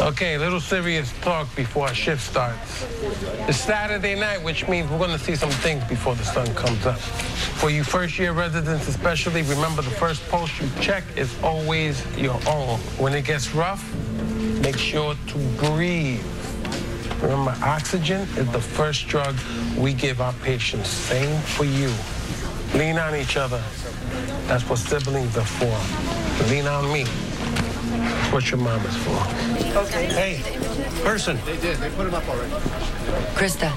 Okay, a little serious talk before our shift starts. It's Saturday night, which means we're going to see some things before the sun comes up. For you first year residents, especially, remember the first post you check is always your own. When it gets rough, make sure to breathe. Remember, oxygen is the first drug we give our patients. Same for you. Lean on each other. That's what siblings are for. Lean on me. That's what your mom is for. Okay. Hey, person. They did. They put him up already. Krista.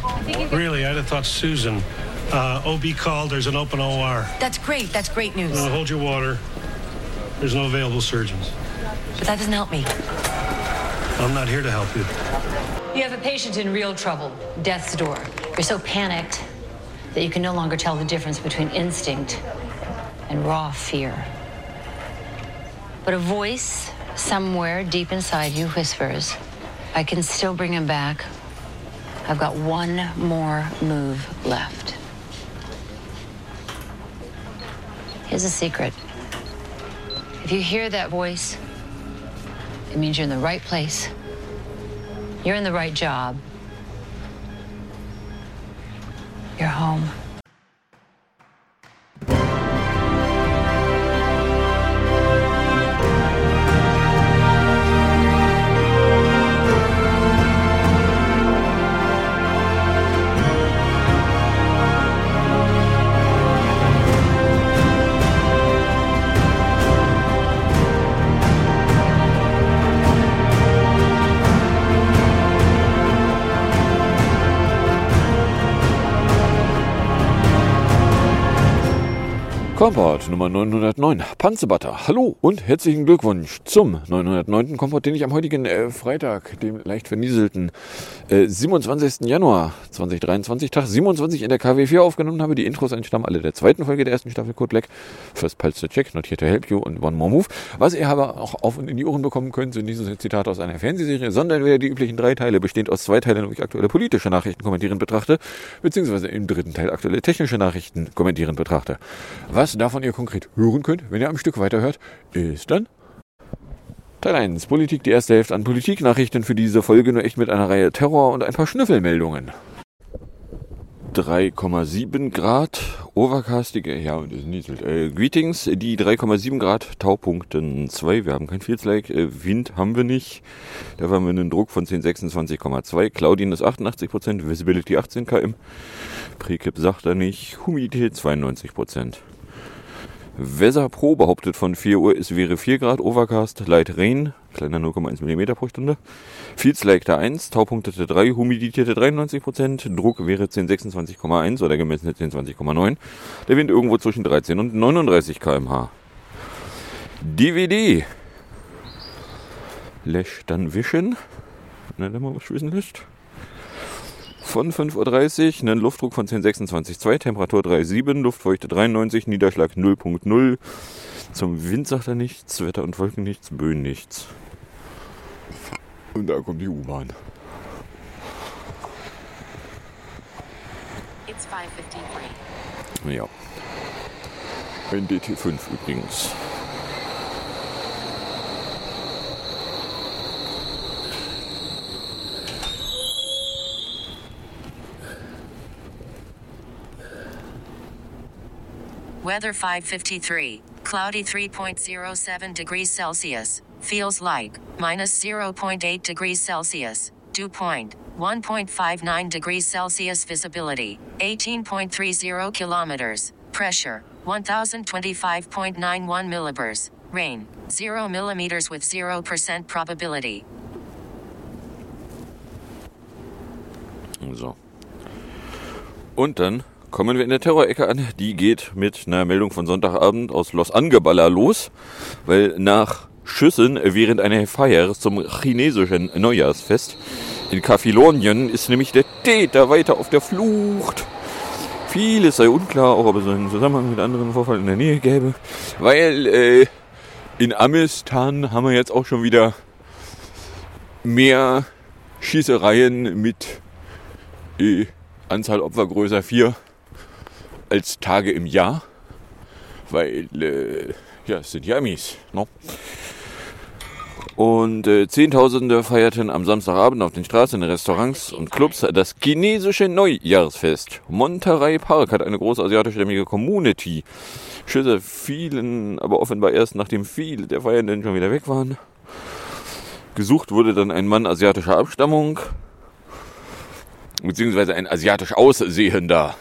Really, I'd have thought Susan. Uh, OB called. There's an open OR. That's great. That's great news. Uh, hold your water. There's no available surgeons. But that doesn't help me. I'm not here to help you. You have a patient in real trouble, death's door. You're so panicked that you can no longer tell the difference between instinct and raw fear. But a voice somewhere deep inside you whispers, I can still bring him back. I've got one more move left. Here's a secret. If you hear that voice, it means you're in the right place. You're in the right job. You're home. Komport Nummer 909, Panzerbutter. Hallo und herzlichen Glückwunsch zum 909. Komport, den ich am heutigen äh, Freitag, dem leicht vernieselten äh, 27. Januar 2023, Tag 27 in der KW4 aufgenommen habe. Die Intros entstammen alle der zweiten Folge der ersten Staffel Code Black. First Pulse to Check, Not Here to Help You und One More Move. Was ihr aber auch auf und in die Ohren bekommen könnt, sind diese Zitate aus einer Fernsehserie, sondern wieder die üblichen drei Teile, bestehend aus zwei Teilen, wo ich aktuelle politische Nachrichten kommentieren betrachte, beziehungsweise im dritten Teil aktuelle technische Nachrichten kommentieren betrachte. Was davon ihr konkret hören könnt, wenn ihr am Stück weiterhört, ist dann Teil 1. Politik, die erste Hälfte an Politiknachrichten für diese Folge, nur echt mit einer Reihe Terror und ein paar Schnüffelmeldungen. 3,7 Grad, overcastige, ja, und es nieselt. Äh, Greetings, die 3,7 Grad, Taupunkten 2, wir haben kein Feels-like, äh, Wind haben wir nicht. Da haben wir einen Druck von 1026,2, Cloudiness 88%, Visibility 18 km, Prekip sagt er nicht, Humidität 92%. Weather Pro behauptet von 4 Uhr, es wäre 4 Grad, Overcast, Light Rain, kleiner 0,1 mm pro Stunde. Feels like der 1, Taupunktete 3, Humidität 93%, Druck wäre 1026,1 oder gemessene 1020,9. Der Wind irgendwo zwischen 13 und 39 km/h. DVD. Lässt dann wischen. Wenn man was wissen lässt von 5.30 Uhr, einen Luftdruck von 1026,2, Temperatur 3,7, Luftfeuchte 93, Niederschlag 0,0. Zum Wind sagt er nichts, Wetter und Wolken nichts, Böen nichts. Und da kommt die U-Bahn. It's 5.53. Ja. Ein DT5 übrigens. Weather 553. Cloudy 3.07 degrees Celsius. Feels like minus 0.8 degrees Celsius. Dew point 1.59 degrees Celsius. Visibility 18.30 kilometers. Pressure 1025.91 millibars. Rain 0 millimeters with 0% probability. So. Und dann kommen wir in der Terrorecke an. Die geht mit einer Meldung von Sonntagabend aus Los Angeballer los, weil nach Schüssen während einer Feier zum chinesischen Neujahrsfest in Kafilonien ist nämlich der Täter weiter auf der Flucht. Vieles sei unklar, auch ob es einen Zusammenhang mit anderen Vorfällen in der Nähe gäbe, weil äh, in Amistan haben wir jetzt auch schon wieder mehr Schießereien mit äh, Anzahl Opfer größer 4 als Tage im Jahr, weil äh, ja, es sind ja Amis. No? Und äh, Zehntausende feierten am Samstagabend auf den Straßen, in Restaurants und Clubs das chinesische Neujahrsfest. Monterey Park hat eine große asiatischstämmige Community. Schüsse fielen aber offenbar erst nachdem viele der Feiernden schon wieder weg waren. Gesucht wurde dann ein Mann asiatischer Abstammung, beziehungsweise ein asiatisch aussehender.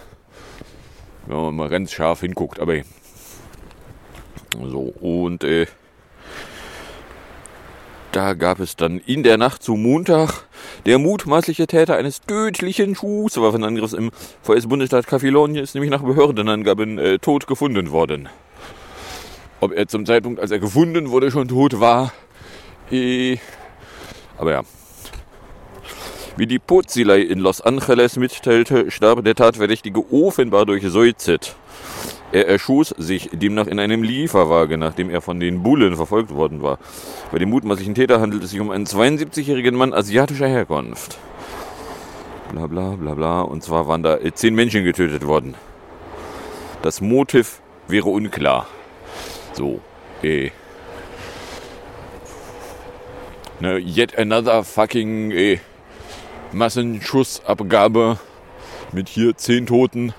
Wenn man mal ganz scharf hinguckt, aber so und äh, da gab es dann in der Nacht zu Montag der mutmaßliche Täter eines tödlichen Schusswaffenangriffs im VS-Bundesstaat Katalonien ist nämlich nach Behördenangaben äh, tot gefunden worden. Ob er zum Zeitpunkt, als er gefunden wurde, schon tot war, äh, aber ja. Wie die Pozilei in Los Angeles mitteilte, starb der Tatverdächtige offenbar durch Suizid. Er erschoss sich demnach in einem Lieferwagen, nachdem er von den Bullen verfolgt worden war. Bei dem mutmaßlichen Täter handelt es sich um einen 72-jährigen Mann asiatischer Herkunft. Bla bla bla bla. Und zwar waren da äh, zehn Menschen getötet worden. Das Motiv wäre unklar. So, eh. Ne, yet another fucking eh, Massenschussabgabe mit hier zehn Toten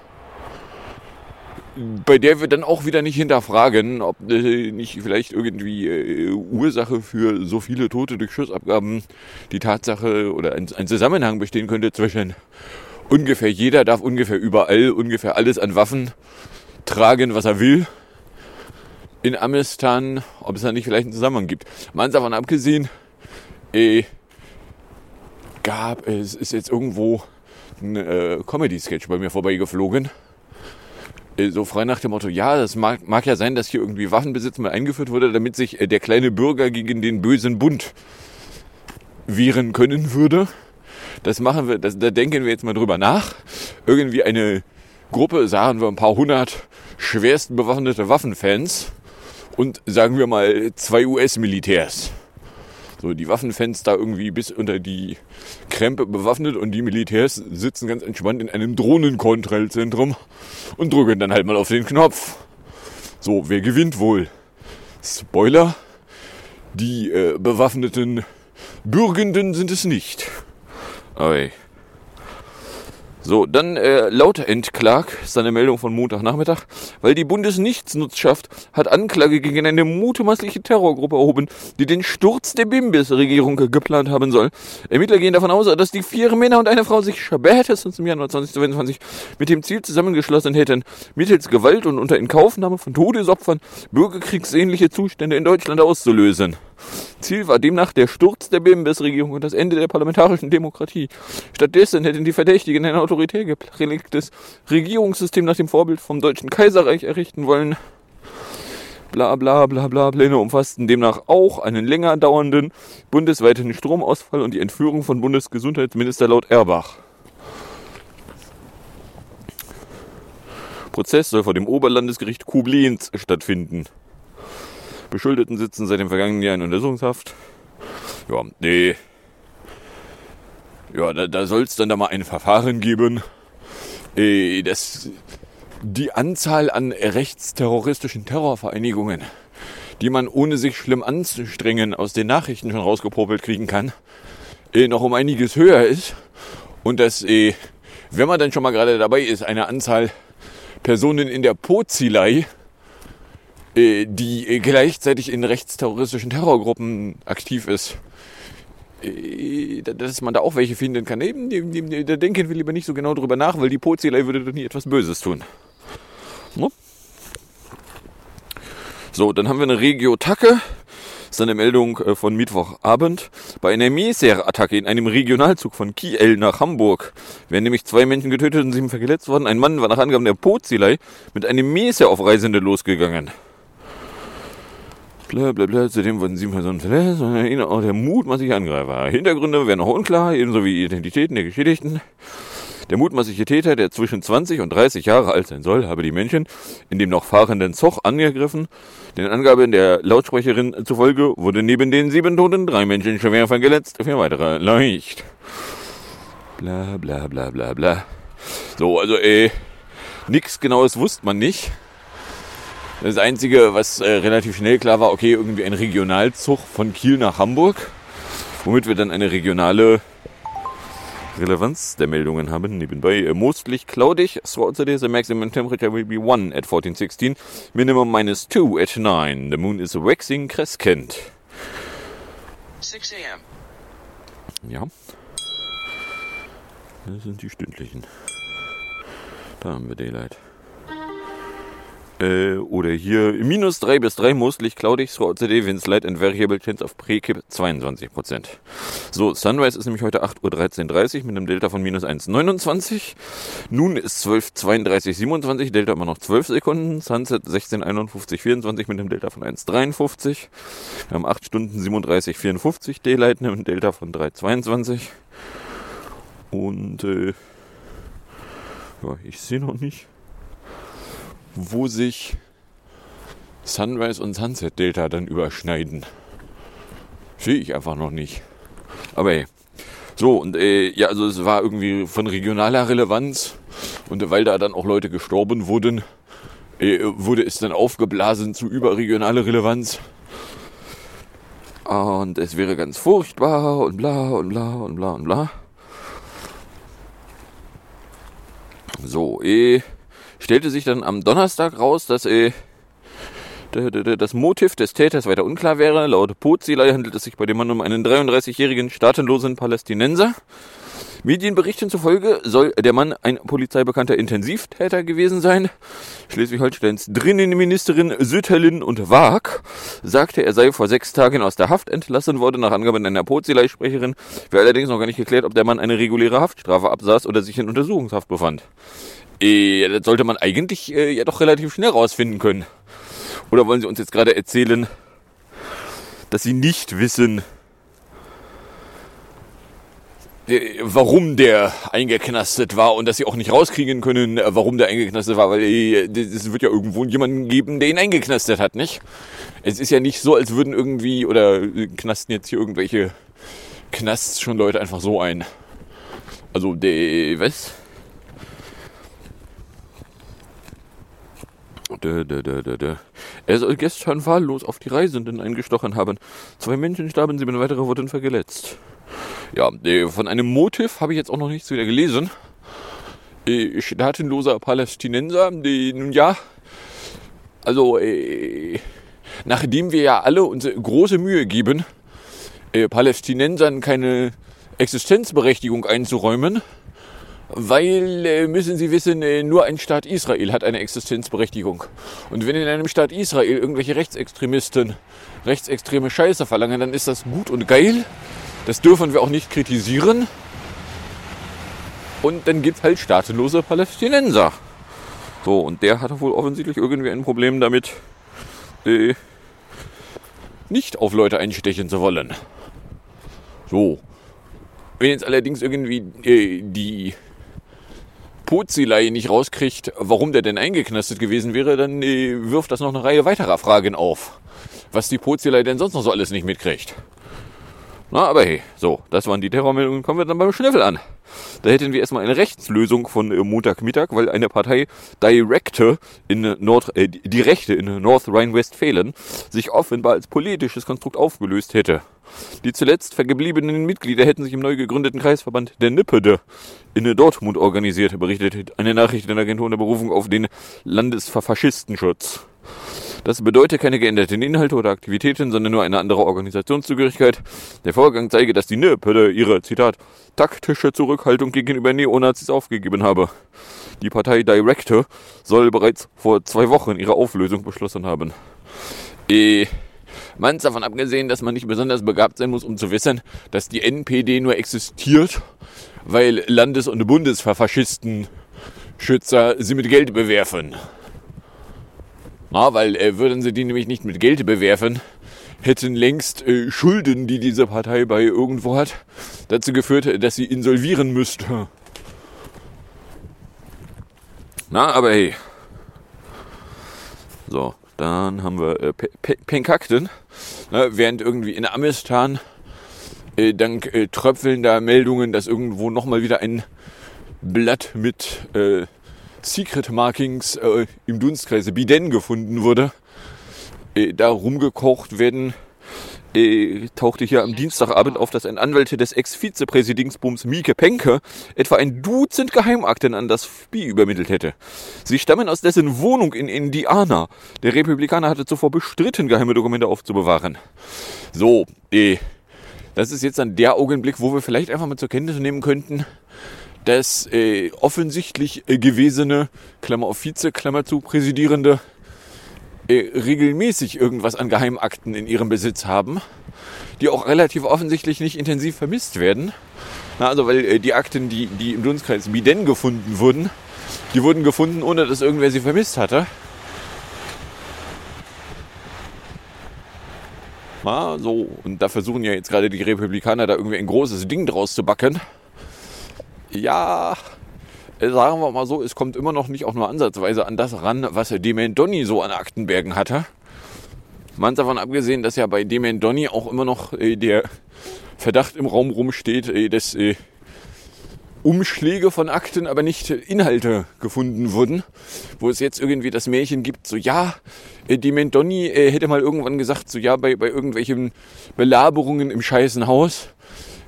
bei der wir dann auch wieder nicht hinterfragen, ob äh, nicht vielleicht irgendwie äh, Ursache für so viele Tote durch Schussabgaben die Tatsache oder ein, ein, Zusammenhang bestehen könnte zwischen ungefähr jeder darf ungefähr überall ungefähr alles an Waffen tragen, was er will. In Amistan, ob es da nicht vielleicht einen Zusammenhang gibt. Mal davon abgesehen, äh, gab es, ist jetzt irgendwo ein äh, Comedy-Sketch bei mir vorbeigeflogen äh, so frei nach dem Motto, ja, das mag, mag ja sein, dass hier irgendwie Waffenbesitz mal eingeführt wurde, damit sich äh, der kleine Bürger gegen den bösen Bund wehren können würde. Das machen wir, das, da denken wir jetzt mal drüber nach. Irgendwie eine Gruppe, sagen wir ein paar hundert schwerst bewaffnete Waffenfans und sagen wir mal zwei US-Militärs. So, die Waffenfans da irgendwie bis unter die Krempe bewaffnet und die Militärs sitzen ganz entspannt in einem Drohnenkontrollzentrum und drücken dann halt mal auf den Knopf. So, wer gewinnt wohl? Spoiler, die äh, bewaffneten Bürgenden sind es nicht. Oi. So, dann äh, laut Entklag ist eine Meldung von Montagnachmittag, weil die Bundesnichtsnutzschaft hat Anklage gegen eine mutmaßliche Terrorgruppe erhoben, die den Sturz der Bimbis-Regierung geplant haben soll. Ermittler gehen davon aus, dass die vier Männer und eine Frau sich spätestens im Januar 2022 mit dem Ziel zusammengeschlossen hätten, mittels Gewalt und unter Inkaufnahme von Todesopfern bürgerkriegsähnliche Zustände in Deutschland auszulösen. Ziel war demnach der Sturz der BMWS-Regierung und das Ende der parlamentarischen Demokratie. Stattdessen hätten die Verdächtigen ein autoritär geprägtes Regierungssystem nach dem Vorbild vom Deutschen Kaiserreich errichten wollen. Bla bla bla bla. Pläne umfassten demnach auch einen länger dauernden bundesweiten Stromausfall und die Entführung von Bundesgesundheitsminister laut Erbach. Prozess soll vor dem Oberlandesgericht Koblenz stattfinden. Beschuldeten sitzen seit dem vergangenen Jahr in Untersuchungshaft. Ja, nee. Ja, da, da soll es dann da mal ein Verfahren geben. Äh, das, die Anzahl an rechtsterroristischen Terrorvereinigungen, die man ohne sich schlimm anzustrengen aus den Nachrichten schon rausgepopelt kriegen kann, äh, noch um einiges höher ist. Und dass, äh, wenn man dann schon mal gerade dabei ist, eine Anzahl Personen in der Pozilei die gleichzeitig in rechtsterroristischen Terrorgruppen aktiv ist, äh, dass man da auch welche finden kann. Eben, da denken wir lieber nicht so genau drüber nach, weil die Pozilei würde doch nie etwas Böses tun. No? So, dann haben wir eine Regio-Tacke. Das ist eine Meldung äh, von Mittwochabend. Bei einer Meser-Attacke in einem Regionalzug von Kiel nach Hamburg werden nämlich zwei Menschen getötet und sieben verletzt worden. Ein Mann war nach Angaben der Pozilei mit einem Meser auf Reisende losgegangen bla bla bla, zudem wurden sieben Personen verletzt auch der mutmaßliche Angreifer. Hintergründe wären noch unklar, ebenso wie Identitäten der Geschädigten. Der mutmaßliche Täter, der zwischen 20 und 30 Jahre alt sein soll, habe die Menschen in dem noch fahrenden Zug angegriffen. Den Angaben der Lautsprecherin zufolge wurde neben den sieben Toten drei Menschen schwer verletzt, vier weitere leicht. Bla bla bla bla bla. So, also äh, nichts Genaues wusste man nicht. Das Einzige, was äh, relativ schnell klar war, okay, irgendwie ein Regionalzug von Kiel nach Hamburg, womit wir dann eine regionale Relevanz der Meldungen haben. Nebenbei äh, mostly cloudy throughout the day. The maximum temperature will be 1 at 1416. Minimum minus 2 at 9. The moon is waxing crescent. 6 a.m. Ja. Das sind die stündlichen. Da haben wir Daylight. Äh, oder hier minus 3 bis 3 mostly cloudy throughout the day, winds light and variable chance of Prekip 22%. So, Sunrise ist nämlich heute 8.13.30 Uhr mit einem Delta von minus 1,29. Nun ist 12.32.27, Delta immer noch 12 Sekunden. Sunset 16.51.24 mit einem Delta von 1,53. Wir haben 8 Stunden 37,54 Daylight mit einem Delta von 3,22. Und äh, ja, ich sehe noch nicht, wo sich Sunrise und Sunset Delta dann überschneiden. Sehe ich einfach noch nicht. Aber hey. So, und äh, ja, also es war irgendwie von regionaler Relevanz. Und weil da dann auch Leute gestorben wurden, äh, wurde es dann aufgeblasen zu überregionaler Relevanz. Und es wäre ganz furchtbar und bla und bla und bla und bla. So, eh, stellte sich dann am Donnerstag raus, dass eh, das Motiv des Täters weiter unklar wäre. Laut Pozilei handelt es sich bei dem Mann um einen 33-jährigen staatenlosen Palästinenser. Medienberichten zufolge soll der Mann ein polizeibekannter Intensivtäter gewesen sein. Schleswig-Holsteins Drinnenministerin Sütterlin und Waag sagte, er sei vor sechs Tagen aus der Haft entlassen worden, nach Angaben einer Pozilei-Sprecherin. Wäre allerdings noch gar nicht geklärt, ob der Mann eine reguläre Haftstrafe absaß oder sich in Untersuchungshaft befand. Äh, das sollte man eigentlich äh, ja doch relativ schnell rausfinden können. Oder wollen Sie uns jetzt gerade erzählen, dass Sie nicht wissen, äh, warum der eingeknastet war und dass Sie auch nicht rauskriegen können, äh, warum der eingeknastet war, weil es wird ja irgendwo jemanden geben, der ihn eingeknastet hat, nicht? Es ist ja nicht so, als würden irgendwie, oder knasten jetzt hier irgendwelche Knasts schon Leute einfach so ein. Also, der, was? Dö, dö, dö, dö, dö. Er soll gestern wahllos auf die Reisenden eingestochen haben. Zwei Menschen starben, sieben weitere wurden verletzt. Ja, äh, von einem Motiv habe ich jetzt auch noch nichts wieder gelesen. Äh, staatenloser Palästinenser, die, nun ja, also äh, nachdem wir ja alle uns große Mühe geben, äh, Palästinensern keine Existenzberechtigung einzuräumen, weil, äh, müssen Sie wissen, äh, nur ein Staat Israel hat eine Existenzberechtigung. Und wenn in einem Staat Israel irgendwelche Rechtsextremisten rechtsextreme Scheiße verlangen, dann ist das gut und geil. Das dürfen wir auch nicht kritisieren. Und dann gibt es halt staatenlose Palästinenser. So, und der hatte wohl offensichtlich irgendwie ein Problem damit, äh, nicht auf Leute einstechen zu wollen. So. Wenn jetzt allerdings irgendwie äh, die Pozilei nicht rauskriegt, warum der denn eingeknastet gewesen wäre, dann äh, wirft das noch eine Reihe weiterer Fragen auf. Was die Pozilei denn sonst noch so alles nicht mitkriegt. Na, aber hey, so, das waren die Terrormeldungen. Kommen wir dann beim Schnüffel an. Da hätten wir erstmal eine Rechtslösung von äh, Montagmittag, weil eine Partei Directe in Nord, äh, die Rechte in North Rhine-Westfalen sich offenbar als politisches Konstrukt aufgelöst hätte. Die zuletzt vergebliebenen Mitglieder hätten sich im neu gegründeten Kreisverband der Nippede in Dortmund organisiert, berichtet eine Nachrichtenagentur unter Berufung auf den Landesverfaschistenschutz. Das bedeutet keine geänderten Inhalte oder Aktivitäten, sondern nur eine andere Organisationszugehörigkeit. Der Vorgang zeige, dass die NÖPÖDE ihre, Zitat, taktische Zurückhaltung gegenüber Neonazis aufgegeben habe. Die Partei Directe soll bereits vor zwei Wochen ihre Auflösung beschlossen haben. Eh, man ist davon abgesehen, dass man nicht besonders begabt sein muss, um zu wissen, dass die NPD nur existiert, weil Landes- und Bundesverfaschisten Schützer sie mit Geld bewerfen. Na, weil äh, würden sie die nämlich nicht mit Geld bewerfen, hätten längst äh, Schulden, die diese Partei bei irgendwo hat, dazu geführt, dass sie insolvieren müsste. Na, aber hey. So, dann haben wir äh, Penkakten. Ne, während irgendwie in Amistan äh, dank äh, tröpfelnder Meldungen, dass irgendwo nochmal wieder ein Blatt mit äh, Secret Markings äh, im Dunstkreise Biden gefunden wurde, äh, da rumgekocht werden, äh, tauchte hier am Dienstagabend auf, dass ein Anwalt des Ex-Vizepräsidingsbums Mieke Penke etwa ein Dutzend Geheimakten an das FBI übermittelt hätte. Sie stammen aus dessen Wohnung in Indiana. Der Republikaner hatte zuvor bestritten, geheime Dokumente aufzubewahren. So, äh, das ist jetzt dann der Augenblick, wo wir vielleicht einfach mal zur Kenntnis nehmen könnten, dass äh, offensichtlich äh, gewesene, Klammer auf Vize, Klammer zu, Präsidierende, äh, regelmäßig irgendwas an Geheimakten in ihrem Besitz haben, die auch relativ offensichtlich nicht intensiv vermisst werden. Na, also weil äh, die Akten, die, die im Dunstkreis Biden gefunden wurden, die wurden gefunden, ohne dass irgendwer sie vermisst hatte. Na, so, und da versuchen ja jetzt gerade die Republikaner da irgendwie ein großes Ding draus zu backen. Ja, äh, sagen wir mal so, es kommt immer noch nicht auch nur ansatzweise an das ran, was Demian Donny so an Aktenbergen hatte. Man davon abgesehen, dass ja bei Demian Donny auch immer noch äh, der Verdacht im Raum rumsteht, äh, dass äh, Umschläge von Akten, aber nicht Inhalte gefunden wurden, wo es jetzt irgendwie das Märchen gibt, so ja, äh, die Mendoni äh, hätte mal irgendwann gesagt, so ja, bei, bei irgendwelchen Belaberungen im scheißen Haus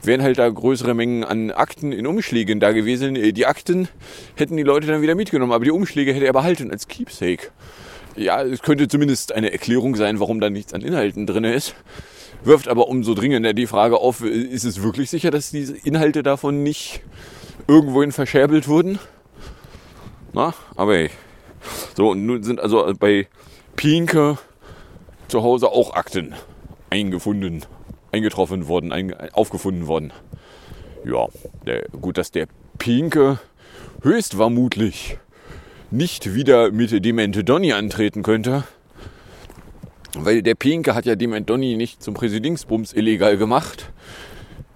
wären halt da größere Mengen an Akten in Umschlägen da gewesen. Äh, Die Akten hätten die Leute dann wieder mitgenommen, aber die Umschläge hätte er behalten als Keepsake. Ja, es könnte zumindest eine Erklärung sein, warum da nichts an Inhalten drin ist. Wirft aber umso dringender die Frage auf, äh, ist es wirklich sicher, dass diese Inhalte davon nicht irgendwohin verscherbelt wurden? Na, aber hey. So, und nun sind also bei Pinke zu Hause auch Akten eingefunden, eingetroffen worden, ein, aufgefunden worden. Ja, der, gut, dass der Pinke höchst vermutlich nicht wieder mit Demente Donny antreten könnte. Weil der Pinke hat ja Dement Donny nicht zum Präsidingsbums illegal gemacht.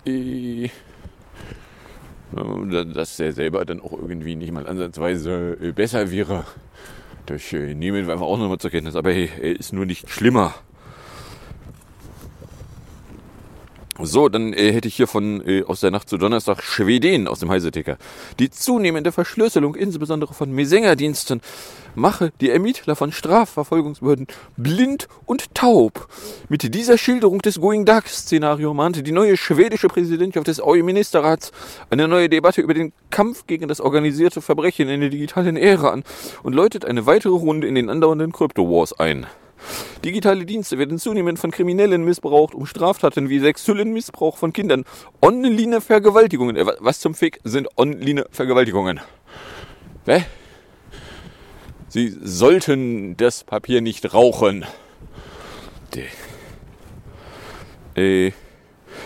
Äh, dass er selber dann auch irgendwie nicht mal ansatzweise äh, besser wäre. Das äh, nehmen wir einfach auch nochmal zur Kenntnis. Aber hey, er ist nur nicht schlimmer. So, dann äh, hätte ich hier von äh, aus der Nacht zu Donnerstag Schweden aus dem Heiseticker. Die zunehmende Verschlüsselung, insbesondere von Mesengerdiensten, mache die Ermittler von Strafverfolgungsbehörden blind und taub. Mit dieser Schilderung des Going Dark-Szenario mahnte die neue schwedische Präsidentschaft des EU-Ministerrats eine neue Debatte über den Kampf gegen das organisierte Verbrechen in der digitalen Ära an und läutet eine weitere Runde in den andauernden Crypto-Wars ein. Digitale Dienste werden zunehmend von Kriminellen missbraucht, um Straftaten wie sexuellen Missbrauch von Kindern, Online-Vergewaltigungen. Äh, Was zum Fick sind Online-Vergewaltigungen? Hä? Sie sollten das Papier nicht rauchen. Äh,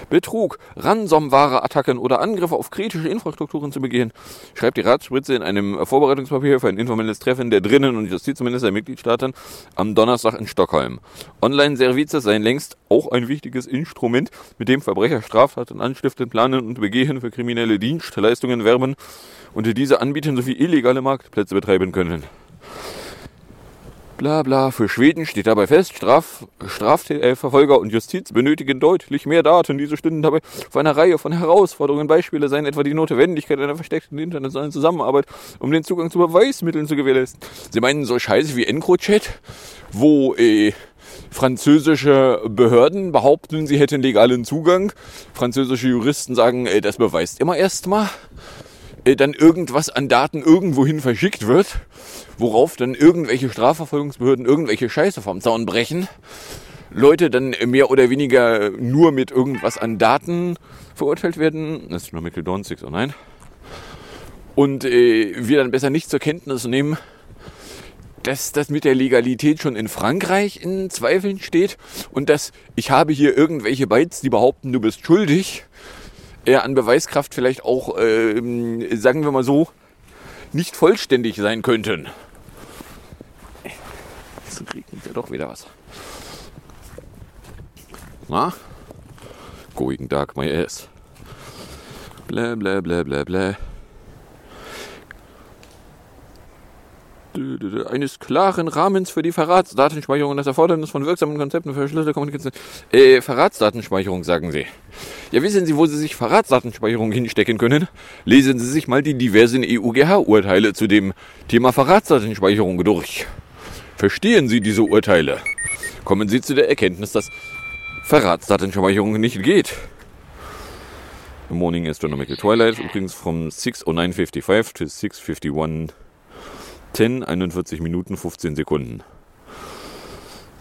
Betrug, Ransomware-Attacken oder Angriffe auf kritische Infrastrukturen zu begehen, schreibt die Ratsspritze in einem Vorbereitungspapier für ein informelles Treffen der Drinnen- und Justizminister der Mitgliedstaaten am Donnerstag in Stockholm. Online-Services seien längst auch ein wichtiges Instrument, mit dem Verbrecher Straftaten anstiften, planen und begehen für kriminelle Dienstleistungen werben und diese anbieten sowie illegale Marktplätze betreiben können. Bla bla. Für Schweden steht dabei fest, Straf, Strafverfolger und Justiz benötigen deutlich mehr Daten. Diese stünden dabei vor einer Reihe von Herausforderungen. Beispiele seien etwa die Notwendigkeit einer versteckten internationalen Zusammenarbeit, um den Zugang zu Beweismitteln zu gewährleisten. Sie meinen so Scheiße wie EncroChat, wo äh, französische Behörden behaupten, sie hätten legalen Zugang. Französische Juristen sagen, äh, das beweist immer erstmal dann irgendwas an Daten irgendwohin verschickt wird, worauf dann irgendwelche Strafverfolgungsbehörden irgendwelche Scheiße vom Zaun brechen, Leute dann mehr oder weniger nur mit irgendwas an Daten verurteilt werden. Das ist nur Dorn 6, oh nein. Und äh, wir dann besser nicht zur Kenntnis nehmen, dass das mit der Legalität schon in Frankreich in Zweifeln steht und dass ich habe hier irgendwelche Bytes, die behaupten, du bist schuldig, äh, an Beweiskraft vielleicht auch, ähm, sagen wir mal so, nicht vollständig sein könnten. Jetzt regnet ja doch wieder was. Na? Going dark, my ass. Blä, blä, blä, blä, blä. Eines klaren Rahmens für die Verratsdatenspeicherung und das Erfordernis von wirksamen Konzepten für Schlüsselkommunikation. Äh, Verratsdatenspeicherung, sagen Sie. Ja, wissen Sie, wo Sie sich Verratsdatenspeicherung hinstecken können? Lesen Sie sich mal die diversen EUGH-Urteile zu dem Thema Verratsdatenspeicherung durch. Verstehen Sie diese Urteile? Kommen Sie zu der Erkenntnis, dass Verratsdatenspeicherung nicht geht. Morning Astronomical Twilight, übrigens from 6.09.55 to 6.51 10, 41 Minuten, 15 Sekunden.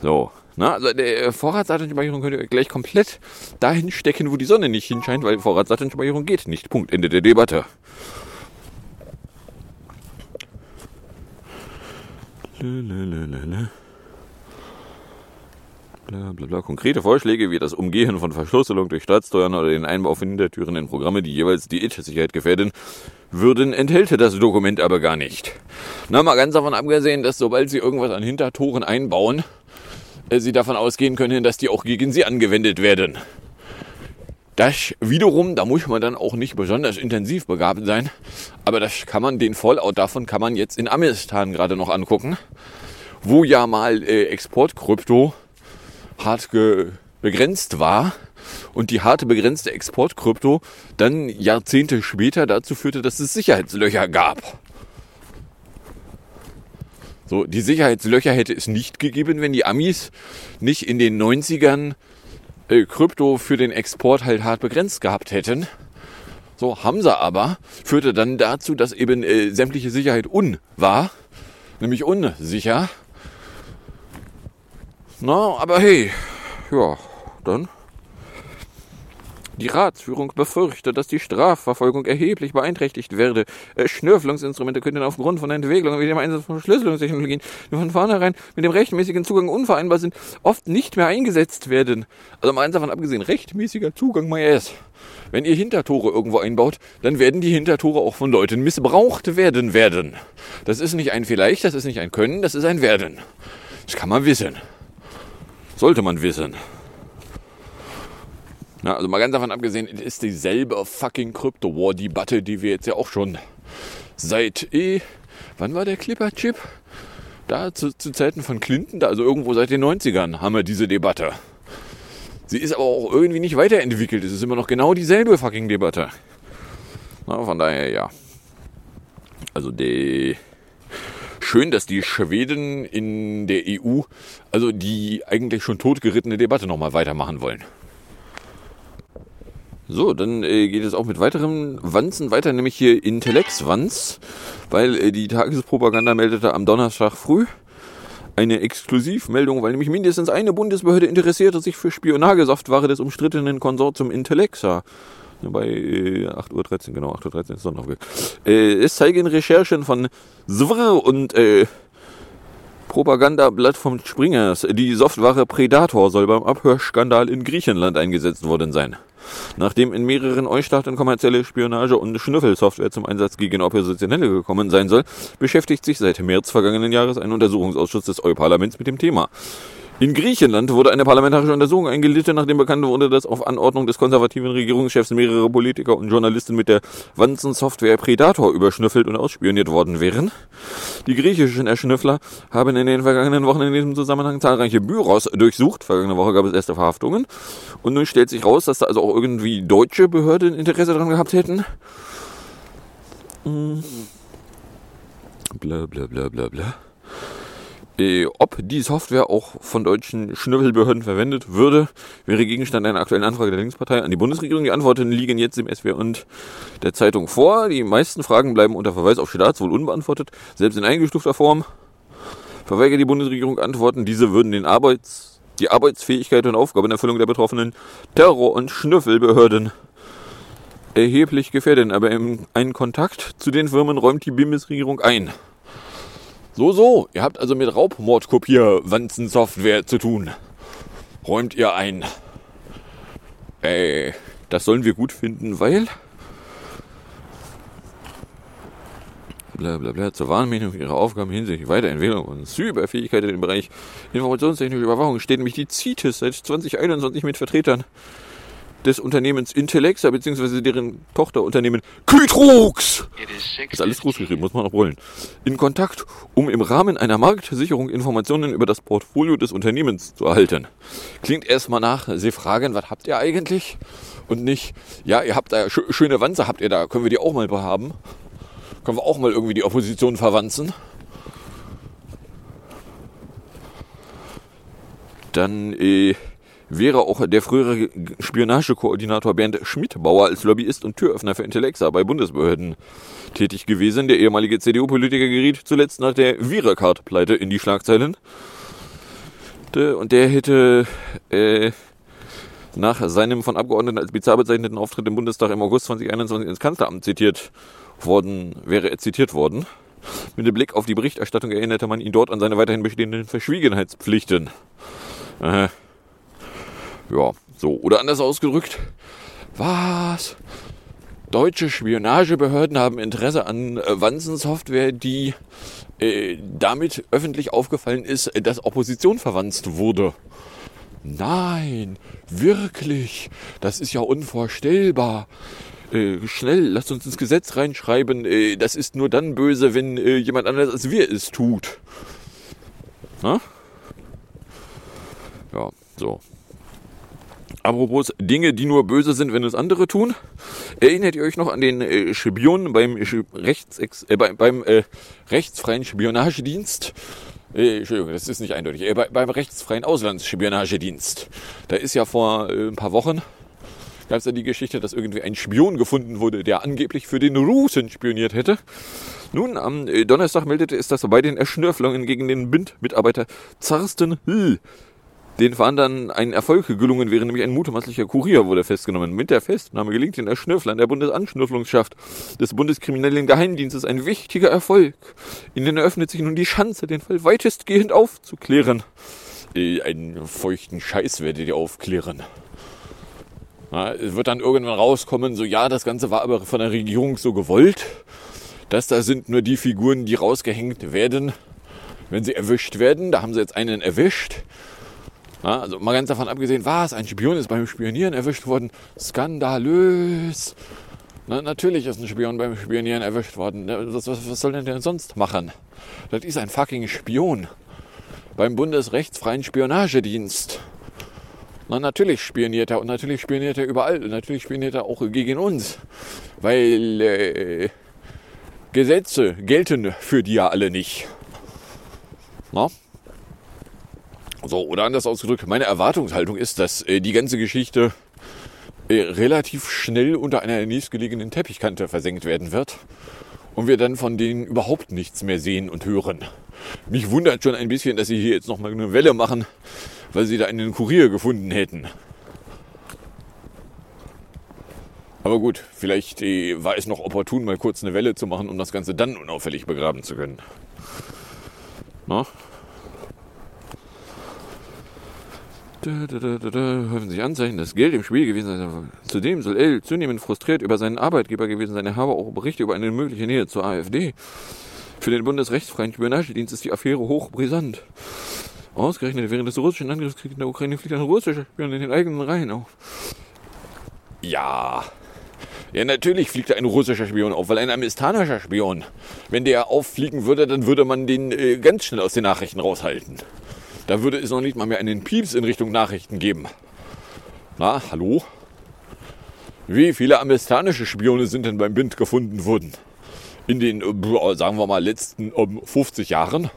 So. Na, also der Vorratsdatenspeicherung könnt ihr gleich komplett dahin stecken, wo die Sonne nicht hinscheint, weil Vorratsdatenspeicherung geht nicht. Punkt. Ende der Debatte. Lalalala. Bla, bla, bla. Konkrete Vorschläge wie das Umgehen von Verschlüsselung durch Staatssteuern oder den Einbau von Hintertüren in Programme, die jeweils die IT-Sicherheit gefährden, würden, enthält das Dokument aber gar nicht. Na, mal ganz davon abgesehen, dass sobald Sie irgendwas an Hintertoren einbauen, äh, Sie davon ausgehen können, dass die auch gegen Sie angewendet werden. Das wiederum, da muss man dann auch nicht besonders intensiv begabt sein, aber das kann man, den Fallout davon kann man jetzt in Amistan gerade noch angucken, wo ja mal äh, Exportkrypto hart begrenzt war und die harte begrenzte Exportkrypto dann Jahrzehnte später dazu führte, dass es Sicherheitslöcher gab. So, die Sicherheitslöcher hätte es nicht gegeben, wenn die Amis nicht in den 90ern äh, Krypto für den Export halt hart begrenzt gehabt hätten. So, sie aber, führte dann dazu, dass eben äh, sämtliche Sicherheit un war, nämlich unsicher. Na, aber hey, ja, dann. Die Ratsführung befürchtet, dass die Strafverfolgung erheblich beeinträchtigt werde. Äh, Schnürflungsinstrumente könnten aufgrund von Entwicklungen wie dem Einsatz von Verschlüsselungstechnologien, die von vornherein mit dem rechtmäßigen Zugang unvereinbar sind, oft nicht mehr eingesetzt werden. Also mal eins davon abgesehen, rechtmäßiger Zugang, mal yes. Wenn ihr Hintertore irgendwo einbaut, dann werden die Hintertore auch von Leuten missbraucht werden werden. Das ist nicht ein vielleicht, das ist nicht ein können, das ist ein werden. Das kann man wissen. Sollte man wissen. Na, also mal ganz davon abgesehen, es ist dieselbe fucking Crypto-War-Debatte, die wir jetzt ja auch schon seit, eh, wann war der Clipper-Chip? Da zu, zu Zeiten von Clinton, da also irgendwo seit den 90ern haben wir diese Debatte. Sie ist aber auch irgendwie nicht weiterentwickelt. Es ist immer noch genau dieselbe fucking Debatte. Na, von daher, ja. Also die schön, dass die Schweden in der EU, also die eigentlich schon totgerittene Debatte nochmal weitermachen wollen. So, dann äh, geht es auch mit weiteren Wanzen weiter, nämlich hier Intellex-Wanz, weil äh, die Tagespropaganda meldete am Donnerstag früh eine Exklusivmeldung, weil nämlich mindestens eine Bundesbehörde interessierte sich für Spionagesoftware des umstrittenen Konsortium Intellexa. Bei äh, 8.13 Uhr, genau, 8.13 Uhr ist Sonntag. Äh, es zeigen Recherchen von SWR und äh, Propagandablatt vom Springers. Die Software Predator soll beim Abhörskandal in Griechenland eingesetzt worden sein. Nachdem in mehreren EU-Staaten kommerzielle Spionage- und Schnüffelsoftware zum Einsatz gegen Oppositionelle gekommen sein soll, beschäftigt sich seit März vergangenen Jahres ein Untersuchungsausschuss des EU-Parlaments mit dem Thema. In Griechenland wurde eine parlamentarische Untersuchung eingelitten, nachdem bekannt wurde, dass auf Anordnung des konservativen Regierungschefs mehrere Politiker und Journalisten mit der Wanzen-Software Predator überschnüffelt und ausspioniert worden wären. Die griechischen Erschnüffler haben in den vergangenen Wochen in diesem Zusammenhang zahlreiche Büros durchsucht. Vergangene Woche gab es erste Verhaftungen. Und nun stellt sich raus, dass da also auch irgendwie deutsche Behörden Interesse daran gehabt hätten. Hm. Bla bla bla bla bla. Äh, ob die Software auch von deutschen Schnüffelbehörden verwendet würde, wäre Gegenstand einer aktuellen Anfrage der Linkspartei an die Bundesregierung. Die Antworten liegen jetzt im SWR und der Zeitung vor. Die meisten Fragen bleiben unter Verweis auf Staatswohl unbeantwortet, selbst in eingestufter Form. Verweigert die Bundesregierung Antworten, diese würden den Arbeits, die Arbeitsfähigkeit und Aufgabenerfüllung der betroffenen Terror- und Schnüffelbehörden erheblich gefährden. Aber einen Kontakt zu den Firmen räumt die Bundesregierung ein. So, so, ihr habt also mit Raubmordkopierwanzen-Software zu tun. Räumt ihr ein. Äh, das sollen wir gut finden, weil... Blablabla, bla, bla, zur Wahrnehmung ihrer Aufgaben hinsichtlich Weiterentwicklung und Cyberfähigkeit in dem Bereich informationstechnische Überwachung steht nämlich die CITES seit 2021 mit Vertretern des Unternehmens Intellexa bzw. deren Tochterunternehmen is ist alles groß geschrieben, muss man auch rollen, in Kontakt, um im Rahmen einer Marktsicherung Informationen über das Portfolio des Unternehmens zu erhalten. Klingt erstmal nach, Sie fragen, was habt ihr eigentlich? Und nicht, ja, ihr habt da sch schöne Wanze, habt ihr da, können wir die auch mal haben? Können wir auch mal irgendwie die Opposition verwanzen? Dann äh, wäre auch der frühere Spionagekoordinator Bernd Schmidbauer als Lobbyist und Türöffner für Intellexa bei Bundesbehörden tätig gewesen. Der ehemalige CDU-Politiker geriet zuletzt nach der Wirecard-Pleite in die Schlagzeilen. Und der hätte äh, nach seinem von Abgeordneten als bizarr bezeichneten Auftritt im Bundestag im August 2021 ins Kanzleramt zitiert worden, wäre er zitiert worden. Mit dem Blick auf die Berichterstattung erinnerte man ihn dort an seine weiterhin bestehenden Verschwiegenheitspflichten. Äh, ja, so. Oder anders ausgedrückt. Was? Deutsche Spionagebehörden haben Interesse an äh, Wanzensoftware, die äh, damit öffentlich aufgefallen ist, dass Opposition verwanzt wurde. Nein, wirklich. Das ist ja unvorstellbar. Äh, schnell, lasst uns ins Gesetz reinschreiben, äh, das ist nur dann böse, wenn äh, jemand anders als wir es tut. Na? Ja, so. Apropos Dinge, die nur böse sind, wenn es andere tun. Erinnert ihr euch noch an den äh, Spion beim, Sch- Rechtsex äh, beim, beim äh, rechtsfreien Spionagedienst? Äh, Entschuldigung, das ist nicht eindeutig. Äh, bei, beim rechtsfreien Auslandsspionagedienst. Da ist ja vor äh, ein paar Wochen gab es ja die Geschichte, dass irgendwie ein Spion gefunden wurde, der angeblich für den Russen spioniert hätte. Nun, am äh, Donnerstag meldete es das bei den Erschnörflungen gegen den BIND-Mitarbeiter Zarsten Hill. Den dann ein Erfolg gelungen, wäre nämlich ein mutmaßlicher Kurier wurde festgenommen. Mit der Festnahme gelingt den Erschnürflern der Bundesanschnüfflungsschaft des Bundeskriminellen Geheimdienstes ein wichtiger Erfolg. Ihnen eröffnet sich nun die Chance, den Fall weitestgehend aufzuklären. Äh, einen feuchten Scheiß werdet ihr aufklären. Na, es wird dann irgendwann rauskommen, so ja, das Ganze war aber von der Regierung so gewollt. Das da sind nur die Figuren, die rausgehängt werden, wenn sie erwischt werden. Da haben sie jetzt einen erwischt. Na, also mal ganz davon abgesehen, was, ein Spion ist beim Spionieren erwischt worden. Skandalös. Na, natürlich ist ein Spion beim Spionieren erwischt worden. Was, was, was soll denn der sonst machen? Das ist ein fucking Spion. Beim Bundesrechtsfreien Spionagedienst. Na, natürlich spioniert er und natürlich spioniert er überall und natürlich spioniert er auch gegen uns. Weil äh, Gesetze gelten für die ja alle nicht. Na? So, oder anders ausgedrückt, meine Erwartungshaltung ist, dass äh, die ganze Geschichte äh, relativ schnell unter einer nächstgelegenen Teppichkante versenkt werden wird und wir dann von denen überhaupt nichts mehr sehen und hören. Mich wundert schon ein bisschen, dass sie hier jetzt nochmal eine Welle machen, weil sie da einen Kurier gefunden hätten. Aber gut, vielleicht äh, war es noch opportun, mal kurz eine Welle zu machen, um das Ganze dann unauffällig begraben zu können. Na? Da, da, da, da, da, häufen sich Anzeichen, dass Geld im Spiel gewesen sein. Zudem soll L zunehmend frustriert über seinen Arbeitgeber gewesen sein. Er habe auch Berichte über eine mögliche Nähe zur AfD. Für den Bundesrechtsfreien Spionagedienst ist die Affäre hochbrisant. Ausgerechnet während des russischen Angriffskriegs in der Ukraine fliegt ein russischer Spion in den eigenen Reihen auf. Ja. Ja, natürlich fliegt da ein russischer Spion auf, weil ein amerikanischer Spion, wenn der auffliegen würde, dann würde man den äh, ganz schnell aus den Nachrichten raushalten. Da würde es noch nicht mal mehr einen Pieps in Richtung Nachrichten geben. Na, hallo? Wie viele amerikanische Spione sind denn beim Bind gefunden worden? In den, sagen wir mal, letzten ähm, 50 Jahren?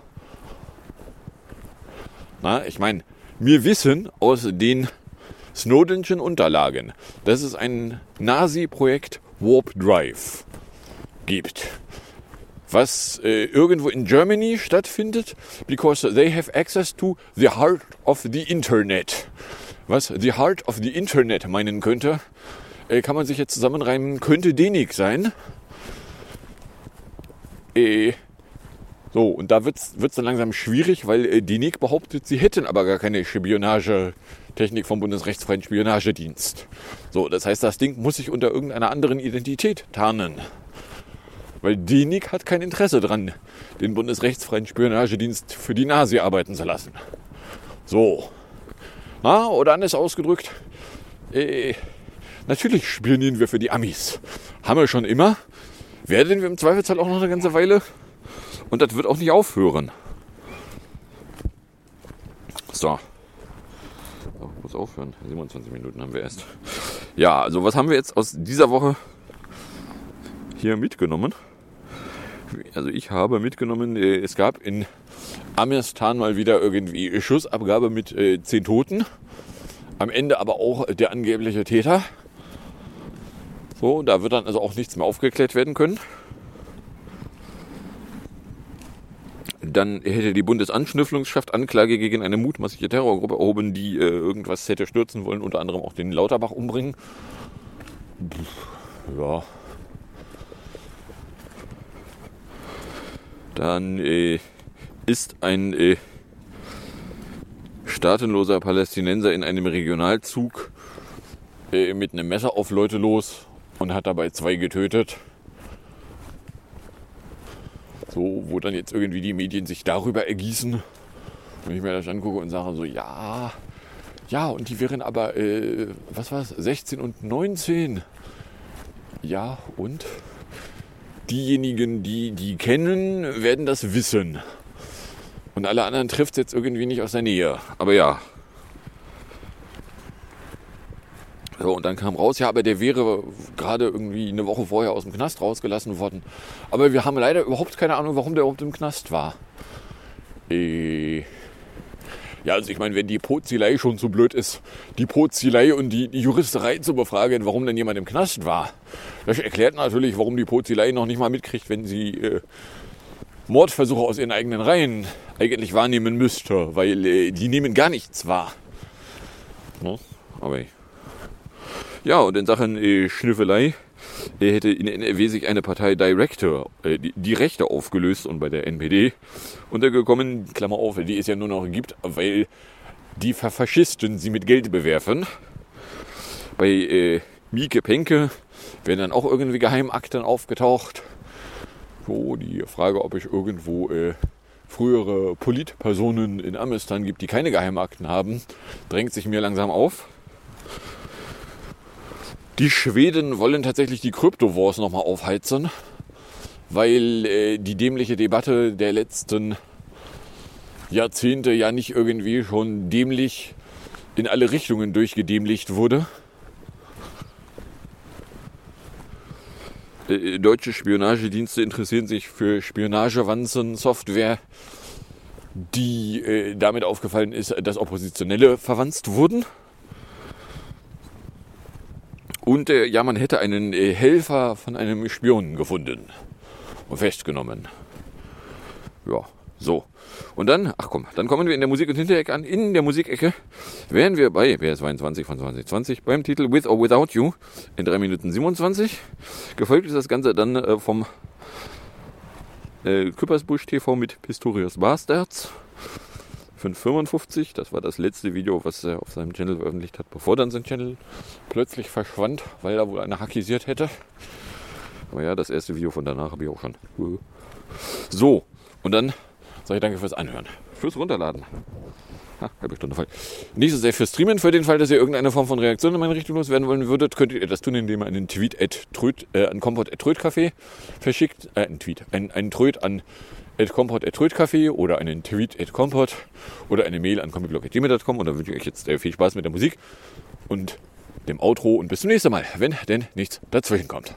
Na, ich meine, wir wissen aus den Snowdenschen Unterlagen, dass es ein Nazi-Projekt Warp Drive gibt, was äh, irgendwo in Germany stattfindet, because they have access to the heart of the Internet. Was the heart of the Internet meinen könnte, äh, kann man sich jetzt zusammenreimen, könnte DENIC sein. Äh, so, und da wird es dann langsam schwierig, weil äh, DENIC behauptet, sie hätten aber gar keine Spionagetechnik vom Bundesrechtsfreien Spionagedienst. So, das heißt, das Ding muss sich unter irgendeiner anderen Identität tarnen. Weil DENIC hat kein Interesse dran, den Bundesrechtsfreien Spionagedienst für die Nazi arbeiten zu lassen. So. Na, oder anders ausgedrückt, äh, Natürlich spionieren wir für die Amis. Haben wir schon immer. Werden wir im Zweifelsfall auch noch eine ganze Weile. Und das wird auch nicht aufhören. So. Oh, muss aufhören. 27 Minuten haben wir erst. Ja, also was haben wir jetzt aus dieser Woche hier mitgenommen? Also ich habe mitgenommen, äh, es gab in Amistan mal wieder irgendwie Schussabgabe mit äh, 10 Toten. Am Ende aber auch der angebliche Täter. So, da wird dann also auch nichts mehr aufgeklärt werden können. Dann hätte die Bundesanschnüfflungsschaft Anklage gegen eine mutmaßliche Terrorgruppe erhoben, die äh, irgendwas hätte stürzen wollen, unter anderem auch den Lauterbach umbringen. Pff, ja. Dann äh, ist ein äh, staatenloser Palästinenser in einem Regionalzug äh, mit einem Messer auf Leute los und hat dabei zwei getötet. So, wo dann jetzt irgendwie die Medien sich darüber ergießen. Wenn ich mir das angucke und sage so, ja, ja, und die wären aber, äh, was war es, 16 und 19. Ja, und? Diejenigen, die die kennen, werden das wissen. Und alle anderen trifft es jetzt irgendwie nicht aus der Nähe. Aber ja. So, und dann kam raus, ja, aber der wäre gerade irgendwie eine Woche vorher aus dem Knast rausgelassen worden. Aber wir haben leider überhaupt keine Ahnung, warum der überhaupt im Knast war. Äh, ja, also ich meine, wenn die Pozilei schon so blöd ist, die Pozilei und die, die Juristerei zu befragen, warum denn jemand im Knast war, das erklärt natürlich, warum die Pozilei noch nicht mal mitkriegt, wenn sie äh, Mordversuche aus ihren eigenen Reihen eigentlich wahrnehmen müsste, weil äh, die nehmen gar nichts wahr. No? Aber ja, und in Sachen äh, Schnüffelei hätte in NRW sich eine Partei Director, äh, die, die Rechte aufgelöst und bei der NPD untergekommen, Klammer auf, die es ja nur noch gibt, weil die Faschisten sie mit Geld bewerfen. Bei äh, Mieke Penke werden dann auch irgendwie Geheimakten aufgetaucht. So, die Frage, ob ich irgendwo äh, frühere Politpersonen in Amistan gibt, die keine Geheimakten haben, drängt sich mir langsam auf. Die Schweden wollen tatsächlich die Kryptowars nochmal aufheizen, weil äh, die dämliche Debatte der letzten Jahrzehnte ja nicht irgendwie schon dämlich in alle Richtungen durchgedämlicht wurde. Äh, deutsche Spionagedienste interessieren sich für Spionagewanzen-Software, die äh, damit aufgefallen ist, dass Oppositionelle verwanzt wurden. Und äh, ja, man hätte einen äh, Helfer von einem Spion gefunden und festgenommen. Ja, so. Und dann, ach komm, dann kommen wir in der Musik- und Hinterecke an. In der Musikecke wären wir bei BS22 von 2020 beim Titel With or Without You in 3 Minuten 27. Gefolgt ist das Ganze dann äh, vom äh, Küppersbusch TV mit Pistorius Bastards. 555, das war das letzte Video, was er auf seinem Channel veröffentlicht hat, bevor dann sein Channel plötzlich verschwand, weil er wohl einer hackisiert hätte. Aber ja, das erste Video von danach habe ich auch schon. So, und dann Sage ich danke fürs Anhören. Fürs Runterladen. Ha, halbe Stunde voll. Nicht so sehr fürs Streamen. Für den Fall, dass ihr irgendeine Form von Reaktion in meine Richtung loswerden wollen würdet, könntet ihr das tun, indem ihr einen Tweet at Tröd, äh, an Kompott at Trödcafé verschickt. Äh, einen Tweet. Ein, einen Tröd an at Kompott at Trödcafé oder einen Tweet at oder eine Mail an comicblog.gmail.com. Und dann wünsche ich euch jetzt äh, viel Spaß mit der Musik und dem Outro und bis zum nächsten Mal, wenn denn nichts dazwischen kommt.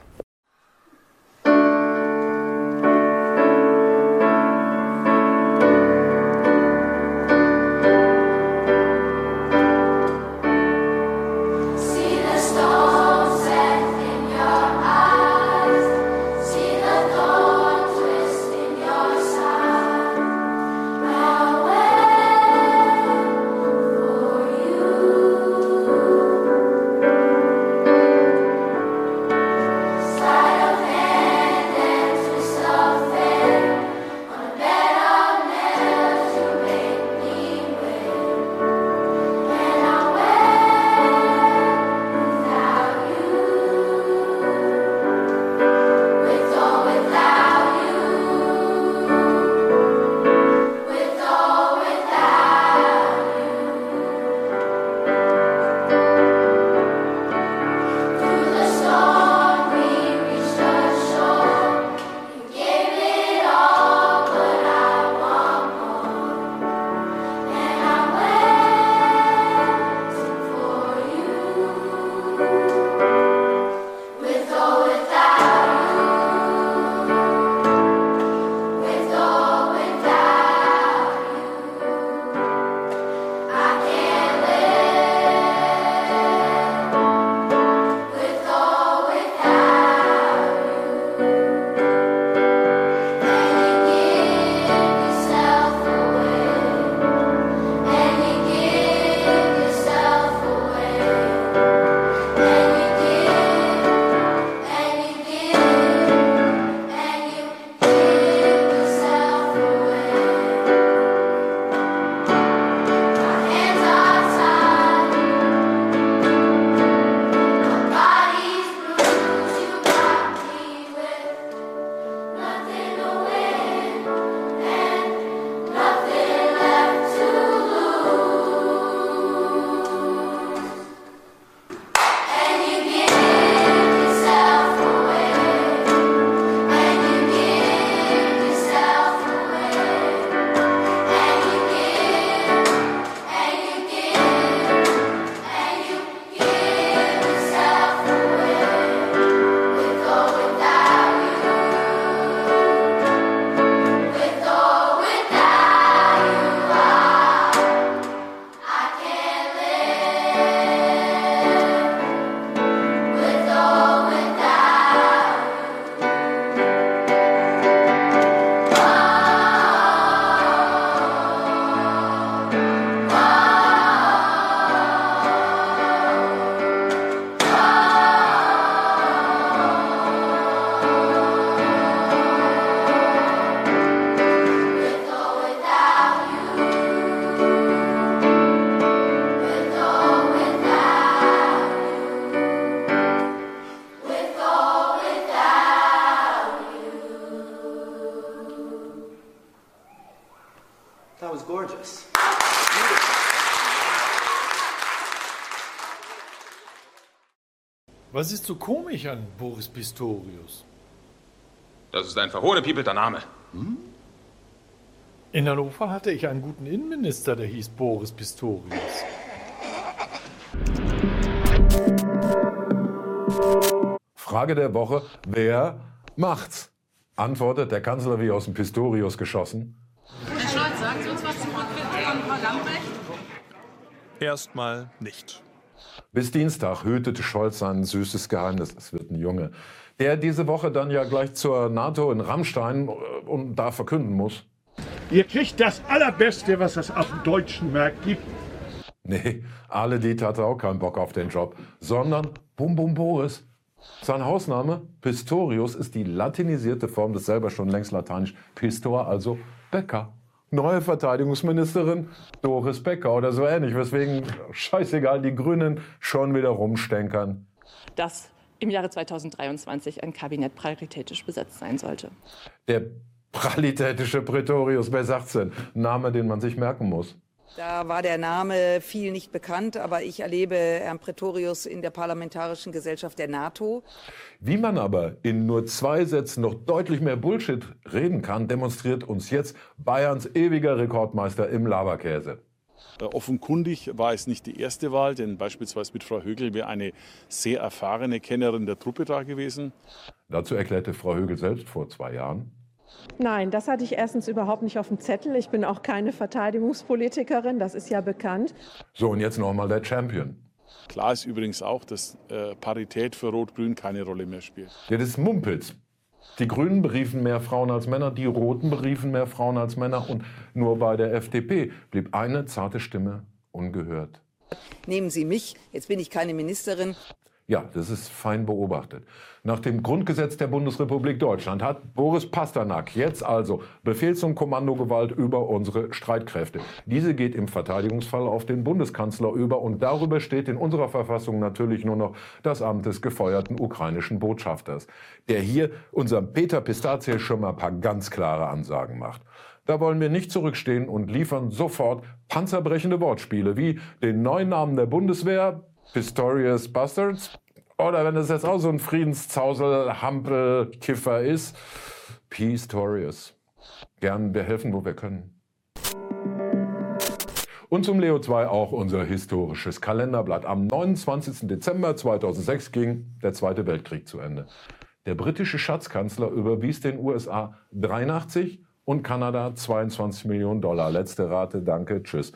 Was ist so komisch an Boris Pistorius? Das ist ein verhohnepiepelter Name. In Hannover hatte ich einen guten Innenminister, der hieß Boris Pistorius. Frage der Woche: Wer macht's? Antwortet der Kanzler wie aus dem Pistorius geschossen. Herr Scholz, sagen Sie uns was zum Rücktritt von Frau Lambrecht? Erstmal nicht. Bis Dienstag hütete Scholz sein süßes Geheimnis. Es wird ein Junge, der diese Woche dann ja gleich zur NATO in Rammstein äh, und da verkünden muss. Ihr kriegt das Allerbeste, was es auf dem deutschen Markt gibt. Nee, alle die hatte auch keinen Bock auf den Job, sondern Bum Bum Boris. Sein Hausname Pistorius ist die latinisierte Form des selber schon längst lateinisch Pistor, also Bäcker. Neue Verteidigungsministerin Doris Becker oder so ähnlich, weswegen scheißegal die Grünen schon wieder rumstänkern. dass im Jahre 2023 ein Kabinett paritätisch besetzt sein sollte. Der pralitätische Prätorius, wer sagt's denn? Name, den man sich merken muss. Da war der Name viel nicht bekannt, aber ich erlebe Herrn Pretorius in der Parlamentarischen Gesellschaft der NATO. Wie man aber in nur zwei Sätzen noch deutlich mehr Bullshit reden kann, demonstriert uns jetzt Bayerns ewiger Rekordmeister im Laberkäse. Äh, Offenkundig war es nicht die erste Wahl, denn beispielsweise mit Frau Högel wäre eine sehr erfahrene Kennerin der Truppe da gewesen. Dazu erklärte Frau Högel selbst vor zwei Jahren. Nein, das hatte ich erstens überhaupt nicht auf dem Zettel. Ich bin auch keine Verteidigungspolitikerin, das ist ja bekannt. So, und jetzt nochmal der Champion. Klar ist übrigens auch, dass äh, Parität für Rot-Grün keine Rolle mehr spielt. Ja, das ist Mumpitz. Die Grünen beriefen mehr Frauen als Männer, die Roten beriefen mehr Frauen als Männer und nur bei der FDP blieb eine zarte Stimme ungehört. Nehmen Sie mich, jetzt bin ich keine Ministerin. Ja, das ist fein beobachtet. Nach dem Grundgesetz der Bundesrepublik Deutschland hat Boris Pasternak jetzt also Befehls- und Kommandogewalt über unsere Streitkräfte. Diese geht im Verteidigungsfall auf den Bundeskanzler über und darüber steht in unserer Verfassung natürlich nur noch das Amt des gefeuerten ukrainischen Botschafters, der hier unserem Peter Pistazie schon mal ein paar ganz klare Ansagen macht. Da wollen wir nicht zurückstehen und liefern sofort panzerbrechende Wortspiele wie den neuen Namen der Bundeswehr, Pistorius Bastards. Oder wenn es jetzt auch so ein Friedenszausel, Hampel, Kiffer ist, Pistorius. Gern, wir helfen, wo wir können. Und zum Leo 2 auch unser historisches Kalenderblatt. Am 29. Dezember 2006 ging der Zweite Weltkrieg zu Ende. Der britische Schatzkanzler überwies den USA 83 und Kanada 22 Millionen Dollar. Letzte Rate, danke, tschüss.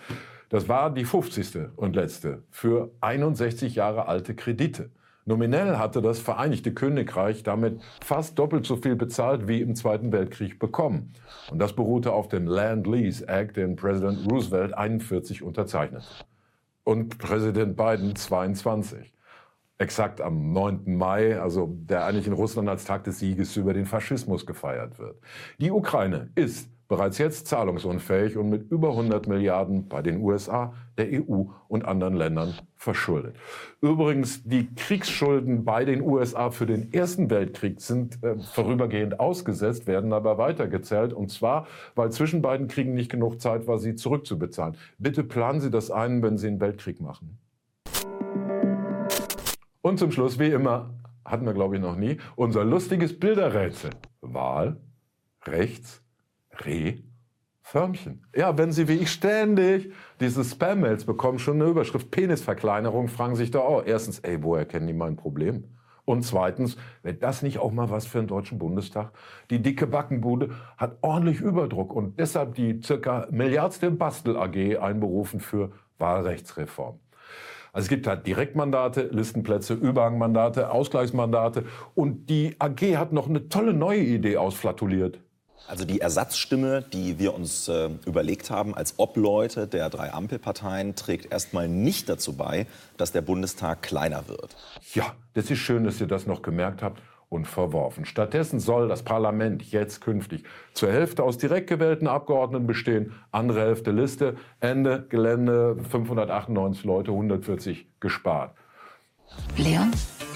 Das war die 50. und letzte für 61 Jahre alte Kredite. Nominell hatte das Vereinigte Königreich damit fast doppelt so viel bezahlt wie im Zweiten Weltkrieg bekommen. Und das beruhte auf dem Land-Lease Act, den Präsident Roosevelt 41 unterzeichnete. Und Präsident Biden 22. Exakt am 9. Mai, also der eigentlich in Russland als Tag des Sieges über den Faschismus gefeiert wird. Die Ukraine ist bereits jetzt zahlungsunfähig und mit über 100 Milliarden bei den USA, der EU und anderen Ländern verschuldet. Übrigens, die Kriegsschulden bei den USA für den Ersten Weltkrieg sind äh, vorübergehend ausgesetzt, werden aber weitergezählt. Und zwar, weil zwischen beiden Kriegen nicht genug Zeit war, sie zurückzubezahlen. Bitte planen Sie das ein, wenn Sie einen Weltkrieg machen. Und zum Schluss, wie immer, hatten wir glaube ich noch nie, unser lustiges Bilderrätsel. Wahl, rechts, Reh, Förmchen. Ja, wenn Sie wie ich ständig diese Spam-Mails bekommen, schon eine Überschrift Penisverkleinerung, fragen sich da auch erstens, ey, woher kennen die mein Problem? Und zweitens, wäre das nicht auch mal was für den Deutschen Bundestag? Die dicke Backenbude hat ordentlich Überdruck und deshalb die circa Milliardste Bastel AG einberufen für Wahlrechtsreform. Also es gibt halt Direktmandate, Listenplätze, Überhangmandate, Ausgleichsmandate und die AG hat noch eine tolle neue Idee ausflatuliert. Also die Ersatzstimme, die wir uns äh, überlegt haben als Obleute der drei Ampelparteien, trägt erstmal nicht dazu bei, dass der Bundestag kleiner wird. Ja, das ist schön, dass ihr das noch gemerkt habt und verworfen. Stattdessen soll das Parlament jetzt künftig zur Hälfte aus direkt gewählten Abgeordneten bestehen, andere Hälfte Liste, Ende Gelände 598 Leute, 140 gespart. Leon,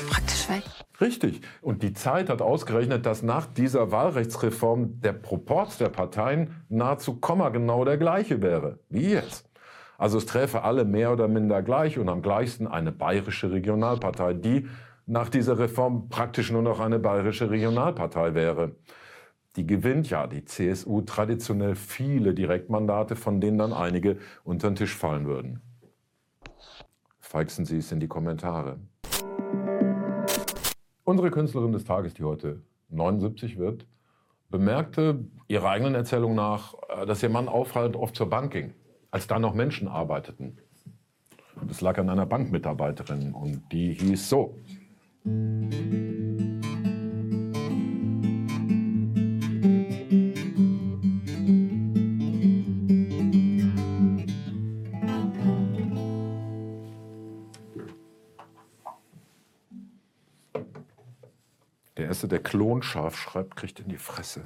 praktisch weg. Richtig. Und die Zeit hat ausgerechnet, dass nach dieser Wahlrechtsreform der Proporz der Parteien nahezu kommagenau der gleiche wäre, wie jetzt. Also es träfe alle mehr oder minder gleich und am gleichsten eine bayerische Regionalpartei, die nach dieser Reform praktisch nur noch eine bayerische Regionalpartei wäre. Die gewinnt ja die CSU traditionell viele Direktmandate, von denen dann einige unter den Tisch fallen würden. Feixen Sie es in die Kommentare. Unsere Künstlerin des Tages, die heute 79 wird, bemerkte ihrer eigenen Erzählung nach, äh, dass ihr Mann auffallend oft zur Bank ging, als da noch Menschen arbeiteten. Es lag an einer Bankmitarbeiterin und die hieß so. Der Erste, der Klonscharf schreibt, kriegt in die Fresse.